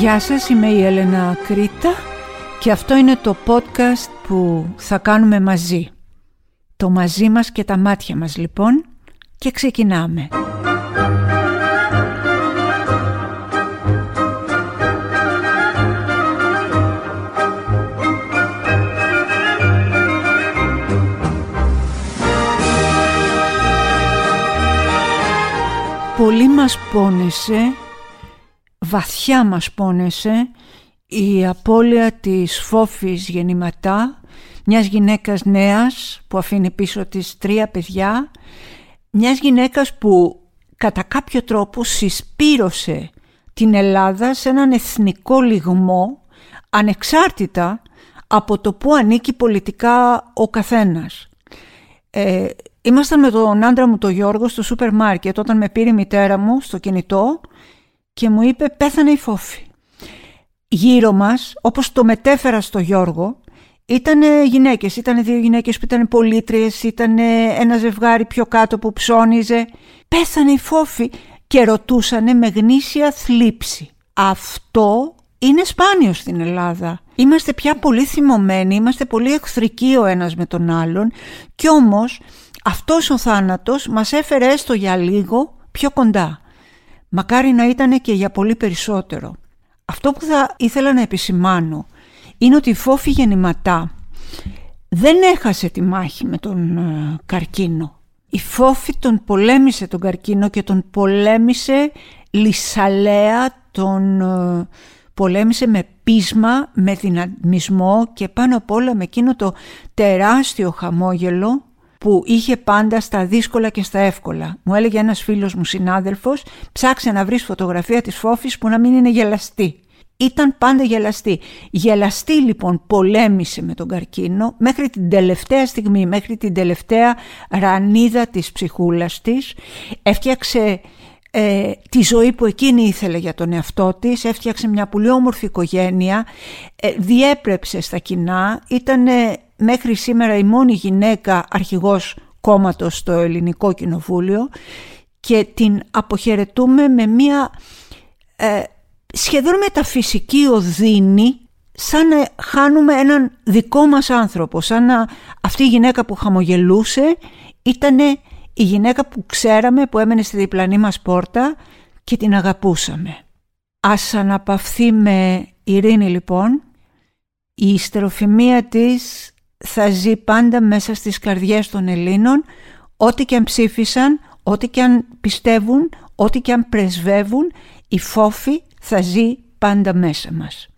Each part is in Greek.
Γεια σας, είμαι η Έλενα Κρήτα και αυτό είναι το podcast που θα κάνουμε μαζί. Το μαζί μας και τα μάτια μας λοιπόν και ξεκινάμε. Πολύ μας πόνεσε, βαθιά μας πόνεσε η απώλεια της φόφης γεννηματά, μιας γυναίκας νέας που αφήνει πίσω της τρία παιδιά, μιας γυναίκας που κατά κάποιο τρόπο συσπήρωσε την Ελλάδα σε έναν εθνικό λιγμό ανεξάρτητα από το που ανήκει πολιτικά ο καθένας. Ε, ήμασταν με τον άντρα μου τον Γιώργο στο σούπερ μάρκετ όταν με πήρε η μητέρα μου στο κινητό και μου είπε πέθανε η φόφη. Γύρω μας, όπως το μετέφερα στο Γιώργο, ήταν γυναίκες, ήταν δύο γυναίκες που ήταν πολίτριες, ήταν ένα ζευγάρι πιο κάτω που ψώνιζε. Πέθανε η φόφη και ρωτούσανε με γνήσια θλίψη. Αυτό είναι σπάνιο στην Ελλάδα. Είμαστε πια πολύ θυμωμένοι, είμαστε πολύ εχθρικοί ο ένας με τον άλλον και όμως αυτός ο θάνατος μας έφερε έστω για λίγο πιο κοντά. Μακάρι να ήταν και για πολύ περισσότερο. Αυτό που θα ήθελα να επισημάνω είναι ότι η Φόφη γεννηματά δεν έχασε τη μάχη με τον ε, καρκίνο. Η Φόφη τον πολέμησε τον καρκίνο και τον πολέμησε λυσαλέα, τον ε, πολέμησε με πείσμα, με δυναμισμό και πάνω απ' όλα με εκείνο το τεράστιο χαμόγελο που είχε πάντα στα δύσκολα και στα εύκολα. Μου έλεγε ένας φίλος μου συνάδελφος, ψάξε να βρεις φωτογραφία της Φόφης που να μην είναι γελαστή. Ήταν πάντα γελαστή. Γελαστή λοιπόν πολέμησε με τον καρκίνο μέχρι την τελευταία στιγμή, μέχρι την τελευταία ρανίδα της ψυχούλας της. Έφτιαξε ε, τη ζωή που εκείνη ήθελε για τον εαυτό της, έφτιαξε μια πολύ όμορφη οικογένεια, ε, διέπρεψε στα κοινά, ήταν μέχρι σήμερα η μόνη γυναίκα αρχηγός κόμματος στο ελληνικό κοινοβούλιο και την αποχαιρετούμε με μια ε, σχεδόν μεταφυσική οδύνη σαν να χάνουμε έναν δικό μας άνθρωπο, σαν να αυτή η γυναίκα που χαμογελούσε ήταν η γυναίκα που ξέραμε που έμενε στη διπλανή μας πόρτα και την αγαπούσαμε. Ας αναπαυθεί με ειρήνη λοιπόν, η ιστεροφημία της θα ζει πάντα μέσα στις καρδιές των Ελλήνων, ό,τι και αν ψήφισαν, ό,τι και αν πιστεύουν, ό,τι και αν πρεσβεύουν, η φόφη θα ζει πάντα μέσα μας.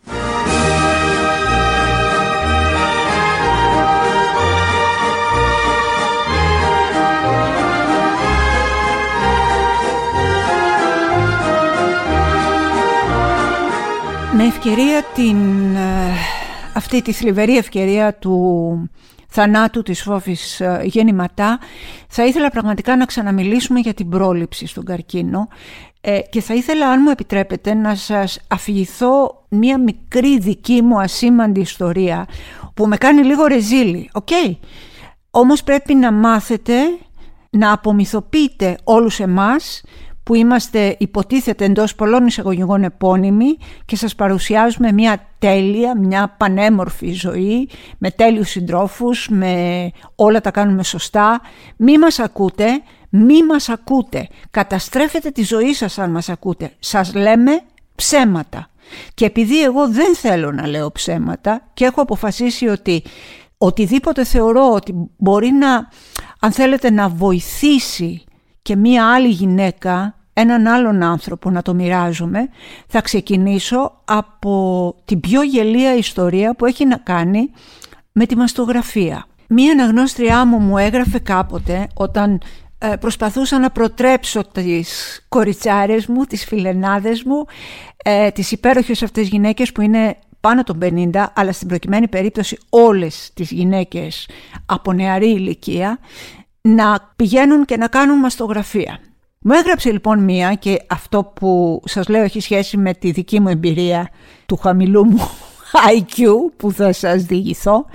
Με ευκαιρία την, ε, αυτή τη θλιβερή ευκαιρία του θανάτου της Φώφης ε, Γεννηματά θα ήθελα πραγματικά να ξαναμιλήσουμε για την πρόληψη στον καρκίνο ε, και θα ήθελα αν μου επιτρέπετε να σας αφηγηθώ μία μικρή δική μου ασήμαντη ιστορία που με κάνει λίγο ρεζίλι, OK; Okay. Όμως πρέπει να μάθετε να απομυθοποιείτε όλους εμάς που είμαστε υποτίθεται εντός πολλών εισαγωγικών επώνυμοι και σας παρουσιάζουμε μια τέλεια, μια πανέμορφη ζωή με τέλειους συντρόφους, με όλα τα κάνουμε σωστά. Μη μας ακούτε, μη μας ακούτε. Καταστρέφετε τη ζωή σας αν μας ακούτε. Σας λέμε ψέματα. Και επειδή εγώ δεν θέλω να λέω ψέματα και έχω αποφασίσει ότι οτιδήποτε θεωρώ ότι μπορεί να, αν θέλετε, να βοηθήσει και μία άλλη γυναίκα, έναν άλλον άνθρωπο να το μοιράζομαι, θα ξεκινήσω από την πιο γελία ιστορία που έχει να κάνει με τη μαστογραφία. Μία αναγνώστριά μου μου έγραφε κάποτε όταν ε, προσπαθούσα να προτρέψω τις κοριτσάρες μου, τις φιλενάδες μου, ε, τις υπέροχες αυτές γυναίκες που είναι πάνω των 50, αλλά στην προκειμένη περίπτωση όλες τις γυναίκες από νεαρή ηλικία, να πηγαίνουν και να κάνουν μαστογραφία. Μου έγραψε λοιπόν μία και αυτό που σας λέω έχει σχέση με τη δική μου εμπειρία του χαμηλού μου IQ που θα σας διηγηθώ.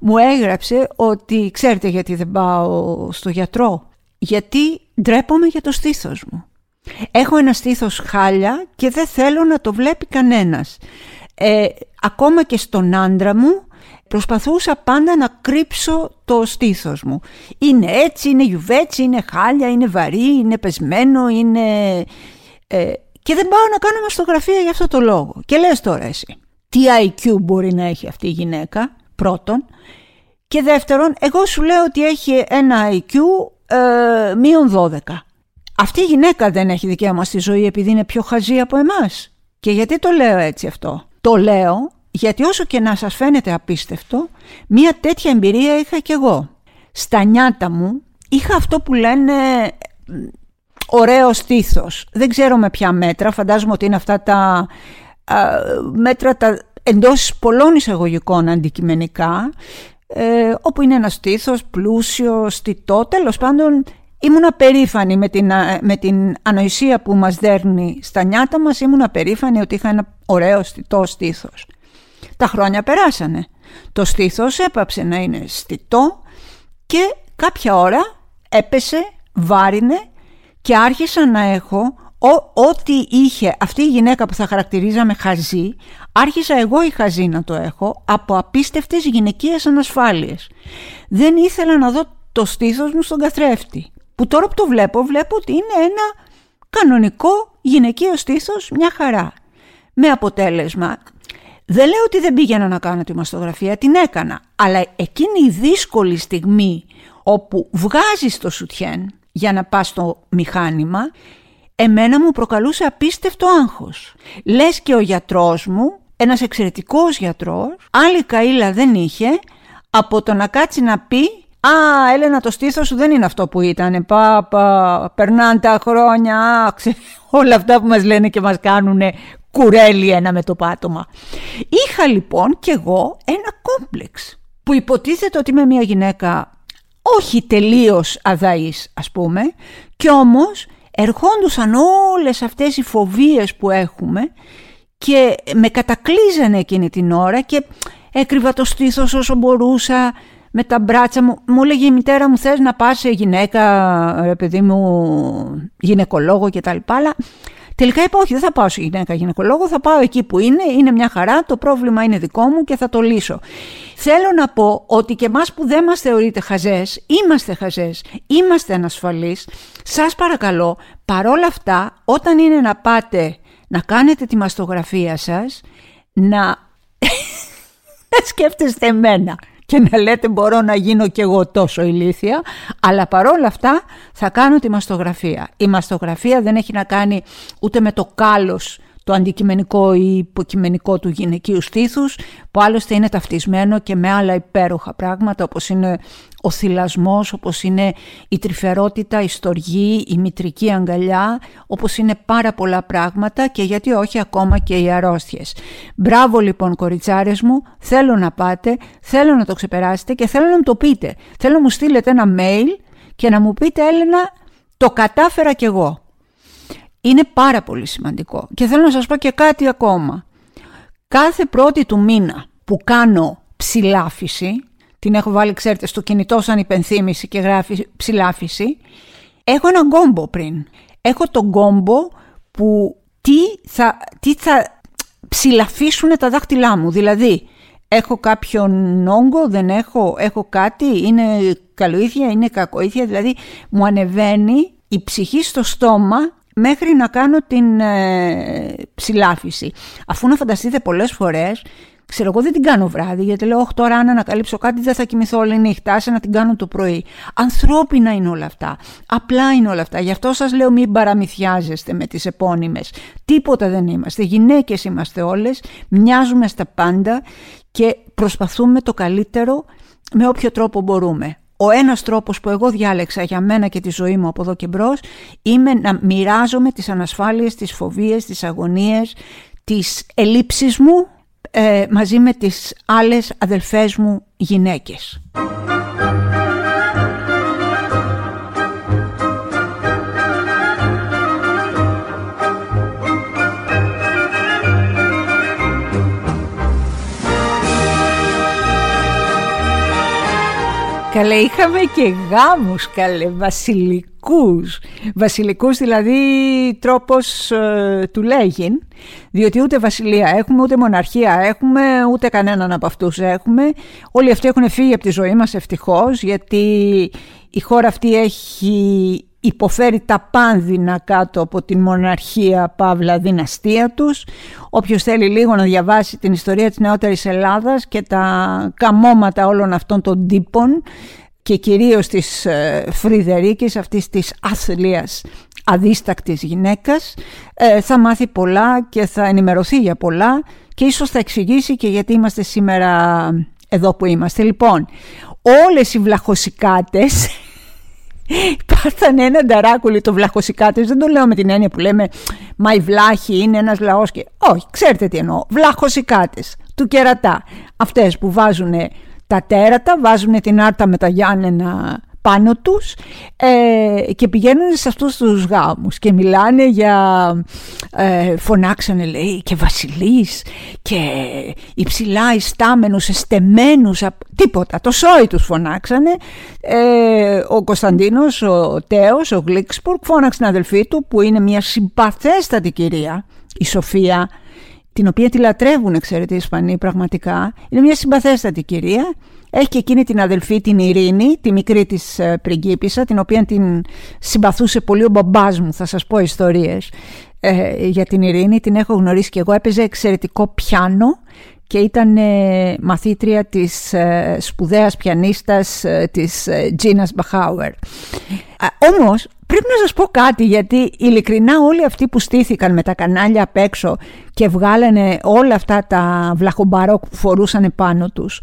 Μου έγραψε ότι ξέρετε γιατί δεν πάω στο γιατρό; Γιατί ντρέπομαι για το στήθος μου. Έχω ένα στήθος χάλια και δεν θέλω να το βλέπει κανένας. Ε, ακόμα και στον άντρα μου προσπαθούσα πάντα να κρύψω το στήθος μου. Είναι έτσι, είναι γιουβέτσι, είναι χάλια, είναι βαρύ, είναι πεσμένο, είναι... Ε, και δεν πάω να κάνω μαστογραφία για αυτό το λόγο. Και λες τώρα εσύ, τι IQ μπορεί να έχει αυτή η γυναίκα, πρώτον. Και δεύτερον, εγώ σου λέω ότι έχει ένα IQ ε, μείον 12. Αυτή η γυναίκα δεν έχει δικαίωμα στη ζωή επειδή είναι πιο χαζή από εμάς. Και γιατί το λέω έτσι αυτό; Το λέω γιατί όσο και να σας φαίνεται απίστευτο, μία τέτοια εμπειρία είχα κι εγώ. Στα νιάτα μου είχα αυτό που λένε ωραίο στήθος. Δεν ξέρω με ποια μέτρα, φαντάζομαι ότι είναι αυτά τα μέτρα τα εντός πολλών εισαγωγικών αντικειμενικά, ε, όπου είναι ένα στήθος πλούσιο, στιτό, τέλος πάντων ήμουν περήφανη με την, με την ανοησία που μας δέρνει στα νιάτα μας, ήμουν περήφανη ότι είχα ένα ωραίο στιτό στήθος. Τα χρόνια περάσανε. Το στήθος έπαψε να είναι στιτό και κάποια ώρα έπεσε, βάρινε και άρχισα να έχω ό,τι είχε αυτή η γυναίκα που θα χαρακτηρίζαμε χαζή, άρχισα εγώ η χαζή να το έχω από απίστευτες γυναικείες ανασφάλειες. Δεν ήθελα να δω το στήθος μου στον καθρέφτη, που τώρα που το βλέπω, βλέπω ότι είναι ένα κανονικό γυναικείο στήθος μια χαρά. Με αποτέλεσμα, δεν λέω ότι δεν πήγαινα να κάνω τη μαστογραφία, την έκανα, αλλά εκείνη η δύσκολη στιγμή όπου βγάζεις το σουτιέν για να πας στο μηχάνημα, εμένα μου προκαλούσε απίστευτο άγχος. Λες και ο γιατρός μου, ένας εξαιρετικός γιατρός, άλλη καΐλα δεν είχε, από το να κάτσει να πει «Α, Έλενα, το στήθος σου δεν είναι αυτό που ήταν. Πάπα, περνάνε τα χρόνια, άξε, όλα αυτά που μας λένε και μας κάνουν κουρέλι ένα με το πάτωμα». Είχα λοιπόν κι εγώ ένα κόμπλεξ που υποτίθεται ότι είμαι μια γυναίκα όχι τελείως αδαής ας πούμε και όμως ερχόντουσαν όλες αυτές οι φοβίες που έχουμε και με κατακλείζανε εκείνη την ώρα και έκρυβα το στήθος όσο μπορούσα με τα μπράτσα μου. Μου έλεγε η μητέρα μου θες να πας σε γυναίκα, ρε παιδί μου, γυναικολόγο και τα λοιπά, αλλά τελικά είπα όχι δεν θα πάω σε γυναίκα γυναικολόγο, θα πάω εκεί που είναι, είναι μια χαρά, το πρόβλημα είναι δικό μου και θα το λύσω. Θέλω να πω ότι και εμάς που δεν μας θεωρείτε χαζές, είμαστε χαζές, είμαστε ανασφαλείς, σας παρακαλώ παρόλα αυτά όταν είναι να πάτε να κάνετε τη μαστογραφία σας, να, να σκέφτεστε εμένα και να λέτε μπορώ να γίνω κι εγώ τόσο ηλίθια, αλλά παρόλα αυτά θα κάνω τη μαστογραφία. Η μαστογραφία δεν έχει να κάνει ούτε με το κάλος το αντικειμενικό ή υποκειμενικό του γυναικείου στήθους που άλλωστε είναι ταυτισμένο και με άλλα υπέροχα πράγματα όπως είναι ο θυλασμός, όπως είναι η τρυφερότητα, η στοργή, η μητρική αγκαλιά, όπως είναι πάρα πολλά πράγματα και γιατί όχι ακόμα και οι αρρώστιες. Μπράβο λοιπόν κοριτσάρες μου, θέλω να πάτε, θέλω να το ξεπεράσετε και θέλω να μου το πείτε. Θέλω να μου στείλετε ένα mail και να μου πείτε Έλενα το κατάφερα κι εγώ είναι πάρα πολύ σημαντικό. Και θέλω να σας πω και κάτι ακόμα. Κάθε πρώτη του μήνα που κάνω ψηλάφιση, την έχω βάλει ξέρετε στο κινητό σαν υπενθύμηση και γράφει ψηλάφιση, έχω ένα γκόμπο πριν. Έχω το γκόμπο που τι θα, τι θα ψηλαφίσουν τα δάχτυλά μου. Δηλαδή, έχω κάποιον όγκο, δεν έχω, έχω κάτι, είναι καλοήθεια, είναι κακοήθεια. Δηλαδή, μου ανεβαίνει η ψυχή στο στόμα μέχρι να κάνω την ε, ψηλάφιση. Αφού να φανταστείτε πολλές φορές, ξέρω εγώ δεν την κάνω βράδυ, γιατί λέω, όχι τώρα αν ανακαλύψω κάτι δεν θα κοιμηθώ όλη νύχτα, άσε να την κάνω το πρωί. Ανθρώπινα είναι όλα αυτά, απλά είναι όλα αυτά. Γι' αυτό σας λέω μην παραμυθιάζεστε με τις επώνυμες. Τίποτα δεν είμαστε, γυναίκες είμαστε όλες, μοιάζουμε στα πάντα και προσπαθούμε το καλύτερο με όποιο τρόπο μπορούμε. Ο ένας τρόπος που εγώ διάλεξα για μένα και τη ζωή μου από εδώ και μπρος είναι να μοιράζομαι τις ανασφάλειες, τις φοβίες, τις αγωνίες, τις ελλείψεις μου ε, μαζί με τις άλλες αδελφές μου γυναίκες. Καλέ, είχαμε και γάμους καλέ, βασιλικό βασιλικούς. Βασιλικούς δηλαδή τρόπος ε, του λέγειν, διότι ούτε βασιλεία έχουμε, ούτε μοναρχία έχουμε, ούτε κανέναν από αυτούς έχουμε. Όλοι αυτοί έχουν φύγει από τη ζωή μας ευτυχώς, γιατί η χώρα αυτή έχει υποφέρει τα πάνδυνα κάτω από την μοναρχία παύλα δυναστεία τους. Όποιος θέλει λίγο να διαβάσει την ιστορία της νεότερης Ελλάδας και τα καμώματα όλων αυτών των τύπων και κυρίως της ε, Φρυδερίκης, αυτής της άθλιας αδίστακτης γυναίκας, ε, θα μάθει πολλά και θα ενημερωθεί για πολλά και ίσως θα εξηγήσει και γιατί είμαστε σήμερα εδώ που είμαστε. Λοιπόν, όλες οι βλαχοσικάτες Πάθανε ένα νταράκουλι το βλαχοσικάτες, δεν το λέω με την έννοια που λέμε «Μα η βλάχη είναι ένας λαός» και... Όχι, ξέρετε τι εννοώ, βλαχοσικάτες του κερατά. Αυτές που βάζουν τα τέρατα, βάζουν την άρτα με τα Γιάννενα πάνω τους ε, και πηγαίνουν σε αυτούς τους γάμους και μιλάνε για ε, φωνάξανε λέει και βασιλείς και υψηλά ιστάμενους, εστεμένους τίποτα, το σόι τους φωνάξανε. Ε, ο Κωνσταντίνος, ο Τέος, ο Γλίξπουργκ φώναξε την αδελφή του που είναι μια συμπαθέστατη κυρία η Σοφία την οποία τη λατρεύουν, ξέρετε, οι Ισπανοί πραγματικά. Είναι μια συμπαθέστατη κυρία έχει και εκείνη την αδελφή την Ειρήνη, τη μικρή της ε, πριγκίπισσα, την οποία την συμπαθούσε πολύ ο μπαμπάς μου, θα σας πω ιστορίες ε, για την Ειρήνη. Την έχω γνωρίσει και εγώ, έπαιζε εξαιρετικό πιάνο και ήταν ε, μαθήτρια της ε, σπουδαίας πιανίστας ε, της Τζίνας Μπαχάουερ. Όμως πρέπει να σας πω κάτι γιατί ειλικρινά όλοι αυτοί που στήθηκαν με τα κανάλια απ' έξω και βγάλανε όλα αυτά τα βλαχομπαρόκ που φορούσαν πάνω τους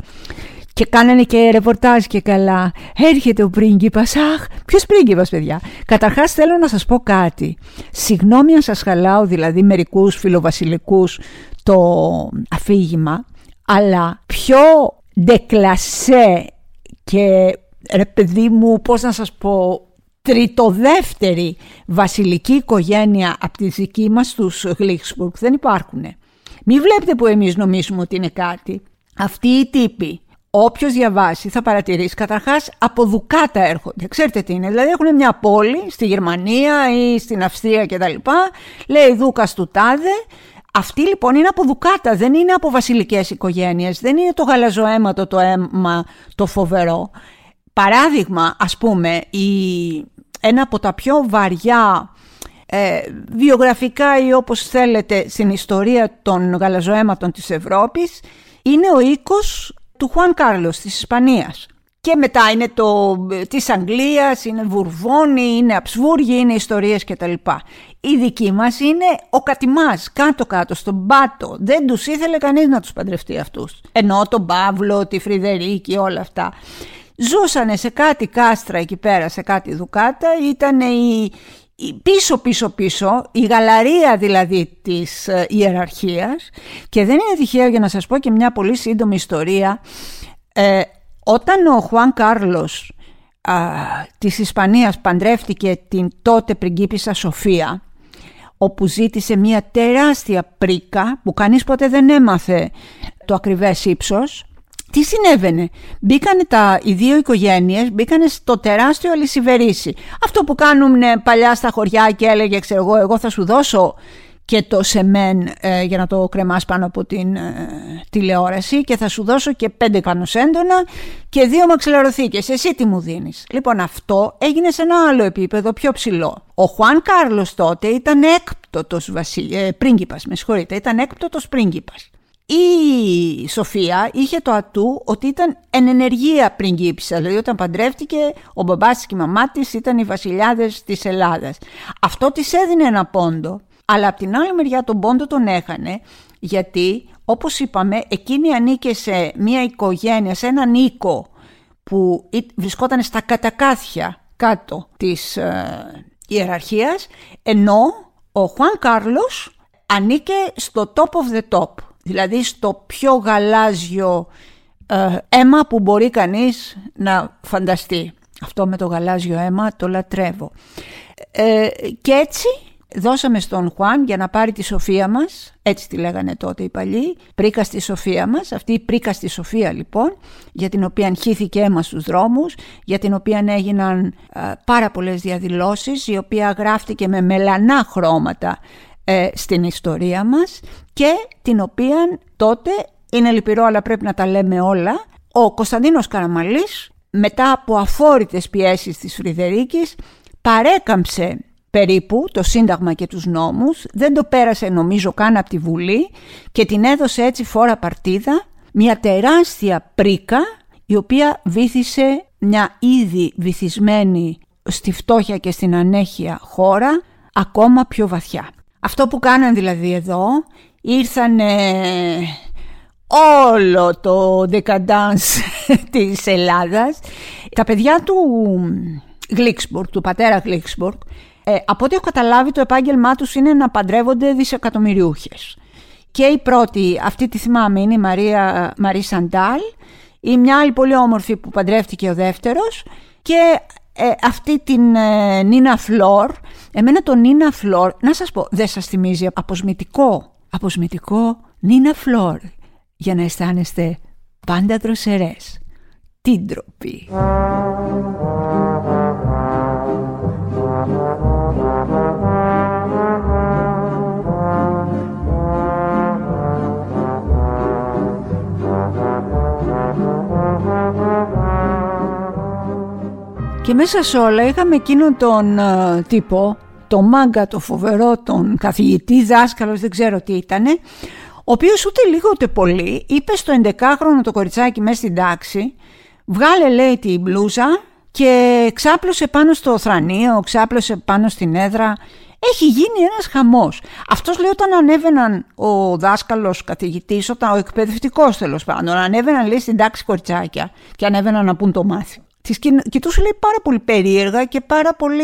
και κάνανε και ρεπορτάζ και καλά. Έρχεται ο πρίγκιπας. Αχ, ποιος πρίγκιπας παιδιά. Καταρχάς θέλω να σας πω κάτι. Συγγνώμη αν σας χαλάω δηλαδή μερικούς φιλοβασιλικούς το αφήγημα. Αλλά πιο ντεκλασέ και ρε παιδί μου πώς να σας πω τριτοδεύτερη βασιλική οικογένεια από τη δική μας τους Γλίξπουργκ δεν υπάρχουν. Μην βλέπετε που εμείς νομίζουμε ότι είναι κάτι. Αυτοί οι τύποι Όποιος διαβάσει θα παρατηρήσει καταρχάς από δουκάτα έρχονται. Ξέρετε τι είναι, δηλαδή έχουν μια πόλη στη Γερμανία ή στην Αυστρία κτλ. Λέει δούκας του τάδε. Αυτή λοιπόν είναι από δουκάτα, δεν είναι από βασιλικές οικογένειες, δεν είναι το γαλαζοαίματο το αίμα το φοβερό. Παράδειγμα, ας πούμε, η... ένα από τα πιο βαριά ε, βιογραφικά ή όπως θέλετε στην ιστορία των γαλαζοαίματων της Ευρώπης είναι ο οίκος του Χουάν Κάρλος της Ισπανίας. Και μετά είναι το της Αγγλίας, είναι Βουρβόνι, είναι Αψβούργοι, είναι ιστορίες κτλ. Η δική μας είναι ο Κατημάς, κάτω-κάτω, στον Πάτο. Δεν τους ήθελε κανείς να τους παντρευτεί αυτούς. Ενώ τον Παύλο, τη Φρυδερίκη, όλα αυτά. Ζούσανε σε κάτι κάστρα εκεί πέρα, σε κάτι δουκάτα. Ήταν η, πίσω πίσω πίσω η γαλαρία δηλαδή της ε, ιεραρχίας και δεν είναι τυχαίο για να σας πω και μια πολύ σύντομη ιστορία ε, όταν ο Χουάν Κάρλος α, της Ισπανίας παντρεύτηκε την τότε πριγκίπισσα Σοφία όπου ζήτησε μια τεράστια πρίκα που κανείς ποτέ δεν έμαθε το ακριβές ύψος τι συνέβαινε; Μπήκανε τα, οι δύο οικογένειες, μπήκανε στο τεράστιο αλυσιβερίσι. Αυτό που κάνουν παλιά στα χωριά και έλεγε, ξέρω εγώ, εγώ θα σου δώσω και το σεμέν ε, για να το κρεμάς πάνω από την ε, τηλεόραση και θα σου δώσω και πέντε έντονα και δύο μαξιλαροθήκες. Εσύ τι μου δίνεις; Λοιπόν αυτό έγινε σε ένα άλλο επίπεδο πιο ψηλό. Ο Χουάν Κάρλος τότε ήταν έκπτωτος βασίλ... ε, πρίγκιπας, με συγχωρείτε, ήταν έκπτωτος πρίγκιπας. Η Σοφία είχε το ατού ότι ήταν εν ενεργεία πριγκίπισσα, δηλαδή όταν παντρεύτηκε ο μπαμπάς και η μαμά της ήταν οι βασιλιάδες της Ελλάδας. Αυτό της έδινε ένα πόντο, αλλά από την άλλη μεριά τον πόντο τον έχανε γιατί όπως είπαμε εκείνη ανήκε σε μια οικογένεια, σε έναν οίκο που βρισκόταν στα κατακάθια κάτω της ε, ιεραρχίας ενώ ο Χουάν Κάρλος ανήκε στο top of the top δηλαδή στο πιο γαλάζιο ε, αίμα που μπορεί κανείς να φανταστεί. Αυτό με το γαλάζιο αίμα το λατρεύω. Ε, και έτσι δώσαμε στον Χουάν για να πάρει τη σοφία μας, έτσι τη λέγανε τότε οι παλιοί, πρίκα στη σοφία μας, αυτή η πρίκα στη σοφία λοιπόν, για την οποία χύθηκε αίμα στους δρόμους, για την οποία έγιναν πάρα πολλές διαδηλώσεις, η οποία γράφτηκε με μελανά χρώματα ε, στην ιστορία μας και την οποία τότε, είναι λυπηρό αλλά πρέπει να τα λέμε όλα, ο Κωνσταντίνος Καραμαλής μετά από αφόρητες πιέσεις της Φρυδερίκης παρέκαμψε περίπου το Σύνταγμα και τους νόμους, δεν το πέρασε νομίζω καν από τη Βουλή και την έδωσε έτσι φόρα παρτίδα μια τεράστια πρίκα η οποία βήθησε μια ήδη βυθισμένη στη φτώχεια και στην ανέχεια χώρα ακόμα πιο βαθιά. Αυτό που κάναν δηλαδή εδώ ήρθαν όλο το decadence της Ελλάδας. Τα παιδιά του Γλίξμπουργκ, του πατέρα Γλίξμπουργκ, ε, από ό,τι έχω καταλάβει το επάγγελμά τους είναι να παντρεύονται δισεκατομμυριούχες. Και η πρώτη, αυτή τη θυμάμαι, είναι η Μαρία, Μαρή Σαντάλ, η μια άλλη πολύ όμορφη που παντρεύτηκε ο δεύτερος και ε, αυτή την ε, Νίνα Φλόρ, εμένα το Νίνα Φλόρ, να σας πω, δεν σας θυμίζει αποσμητικό, αποσμητικό Νίνα Φλόρ, για να αισθάνεστε πάντα δροσερές. Τι ντροπή. Και μέσα σε όλα είχαμε εκείνον τον uh, τύπο, το μάγκα, το φοβερό, τον καθηγητή, δάσκαλος, δεν ξέρω τι ήτανε, ο οποίος ούτε λίγο ούτε πολύ είπε στο 11χρονο το κοριτσάκι μέσα στην τάξη, βγάλε λέει την μπλούζα και ξάπλωσε πάνω στο θρανίο, ξάπλωσε πάνω στην έδρα. Έχει γίνει ένας χαμός. Αυτός λέει όταν ανέβαιναν ο δάσκαλος καθηγητής, όταν ο εκπαιδευτικός τέλος πάντων, ανέβαιναν λέει στην τάξη κοριτσάκια και ανέβαιναν να πούν το μάθημα. Τις κοιτούσε λέει πάρα πολύ περίεργα και πάρα πολύ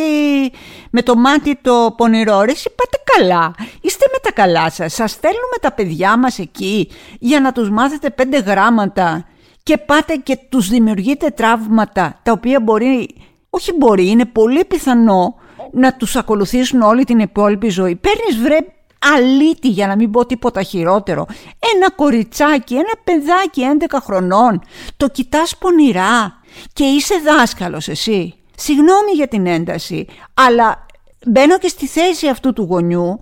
με το μάτι το πονηρό. Ρε, πάτε καλά, είστε με τα καλά σας, σας στέλνουμε τα παιδιά μας εκεί για να τους μάθετε πέντε γράμματα και πάτε και τους δημιουργείτε τραύματα τα οποία μπορεί, όχι μπορεί, είναι πολύ πιθανό να τους ακολουθήσουν όλη την υπόλοιπη ζωή. Παίρνεις βρε αλήτη για να μην πω τίποτα χειρότερο. Ένα κοριτσάκι, ένα παιδάκι 11 χρονών, το κοιτάς πονηρά και είσαι δάσκαλος εσύ. Συγγνώμη για την ένταση, αλλά μπαίνω και στη θέση αυτού του γονιού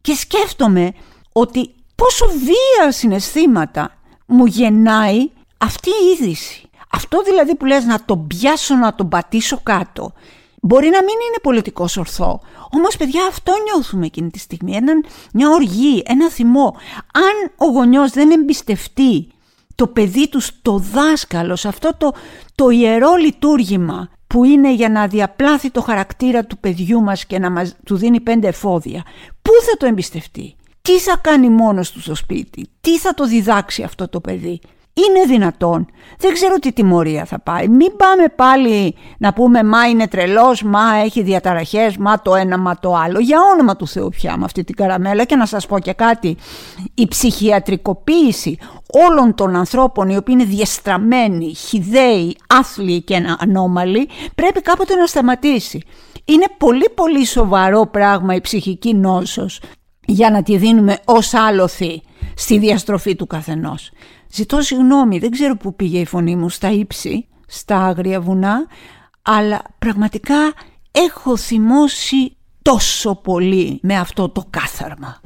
και σκέφτομαι ότι πόσο βία συναισθήματα μου γεννάει αυτή η είδηση. Αυτό δηλαδή που λες να τον πιάσω, να τον πατήσω κάτω. Μπορεί να μην είναι πολιτικός ορθό. Όμως παιδιά αυτό νιώθουμε εκείνη τη στιγμή. Έναν, μια οργή, ένα θυμό. Αν ο γονιός δεν εμπιστευτεί το παιδί του στο δάσκαλο, σε αυτό το, το ιερό λειτουργήμα που είναι για να διαπλάθει το χαρακτήρα του παιδιού μας και να μας, του δίνει πέντε εφόδια. Πού θα το εμπιστευτεί, τι θα κάνει μόνος του στο σπίτι, τι θα το διδάξει αυτό το παιδί; Είναι δυνατόν. Δεν ξέρω τι τιμωρία θα πάει. Μην πάμε πάλι να πούμε μα είναι τρελός, μα έχει διαταραχές, μα το ένα, μα το άλλο. Για όνομα του Θεού πια με αυτή την καραμέλα και να σας πω και κάτι. Η ψυχιατρικοποίηση όλων των ανθρώπων οι οποίοι είναι διαστραμμένοι, χιδαίοι, άθλιοι και ανώμαλοι πρέπει κάποτε να σταματήσει. Είναι πολύ πολύ σοβαρό πράγμα η ψυχική νόσος για να τη δίνουμε ως άλοθη στη διαστροφή του καθενός. Ζητώ συγγνώμη, δεν ξέρω πού πήγε η φωνή μου, στα ύψη, στα άγρια βουνά, αλλά πραγματικά έχω θυμώσει τόσο πολύ με αυτό το κάθαρμα.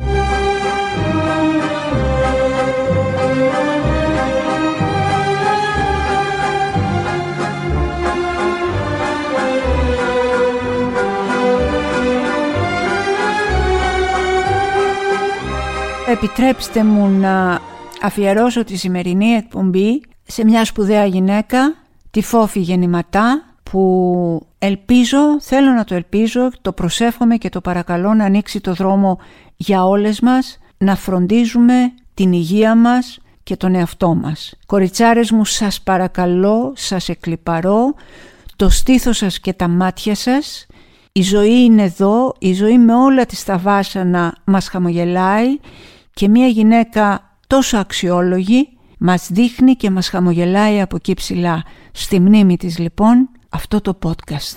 Επιτρέψτε μου να αφιερώσω τη σημερινή εκπομπή σε μια σπουδαία γυναίκα, τη Φόφη Γεννηματά, που ελπίζω, θέλω να το ελπίζω, το προσεύχομαι και το παρακαλώ να ανοίξει το δρόμο για όλες μας, να φροντίζουμε την υγεία μας και τον εαυτό μας. Κοριτσάρες μου σας παρακαλώ, σας εκλυπαρώ, το στήθος σας και τα μάτια σας, η ζωή είναι εδώ, η ζωή με όλα τις τα βάσανα μας χαμογελάει και μια γυναίκα τόσο αξιόλογη μας δείχνει και μας χαμογελάει από εκεί ψηλά. Στη μνήμη της λοιπόν αυτό το podcast.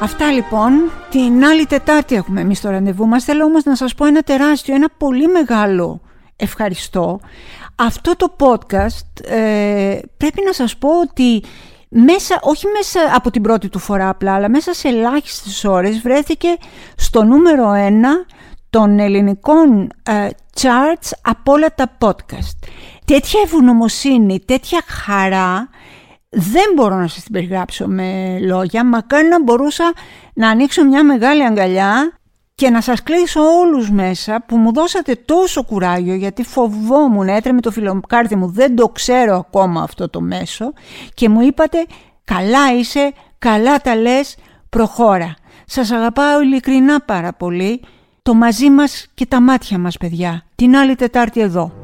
Αυτά λοιπόν, την άλλη Τετάρτη έχουμε εμείς το ραντεβού μας. Θέλω όμως να σας πω ένα τεράστιο, ένα πολύ μεγάλο ευχαριστώ αυτό το podcast ε, πρέπει να σας πω ότι μέσα, όχι μέσα από την πρώτη του φορά απλά, αλλά μέσα σε ελάχιστες ώρες βρέθηκε στο νούμερο ένα των ελληνικών ε, charts από όλα τα podcast. Τέτοια ευγνωμοσύνη, τέτοια χαρά δεν μπορώ να σας την περιγράψω με λόγια, μακάρι να μπορούσα να ανοίξω μια μεγάλη αγκαλιά και να σας κλείσω όλους μέσα που μου δώσατε τόσο κουράγιο γιατί φοβόμουν, έτρεμε το φιλοκάρδι μου, δεν το ξέρω ακόμα αυτό το μέσο και μου είπατε καλά είσαι, καλά τα λες, προχώρα. Σας αγαπάω ειλικρινά πάρα πολύ, το μαζί μας και τα μάτια μας παιδιά. Την άλλη Τετάρτη εδώ.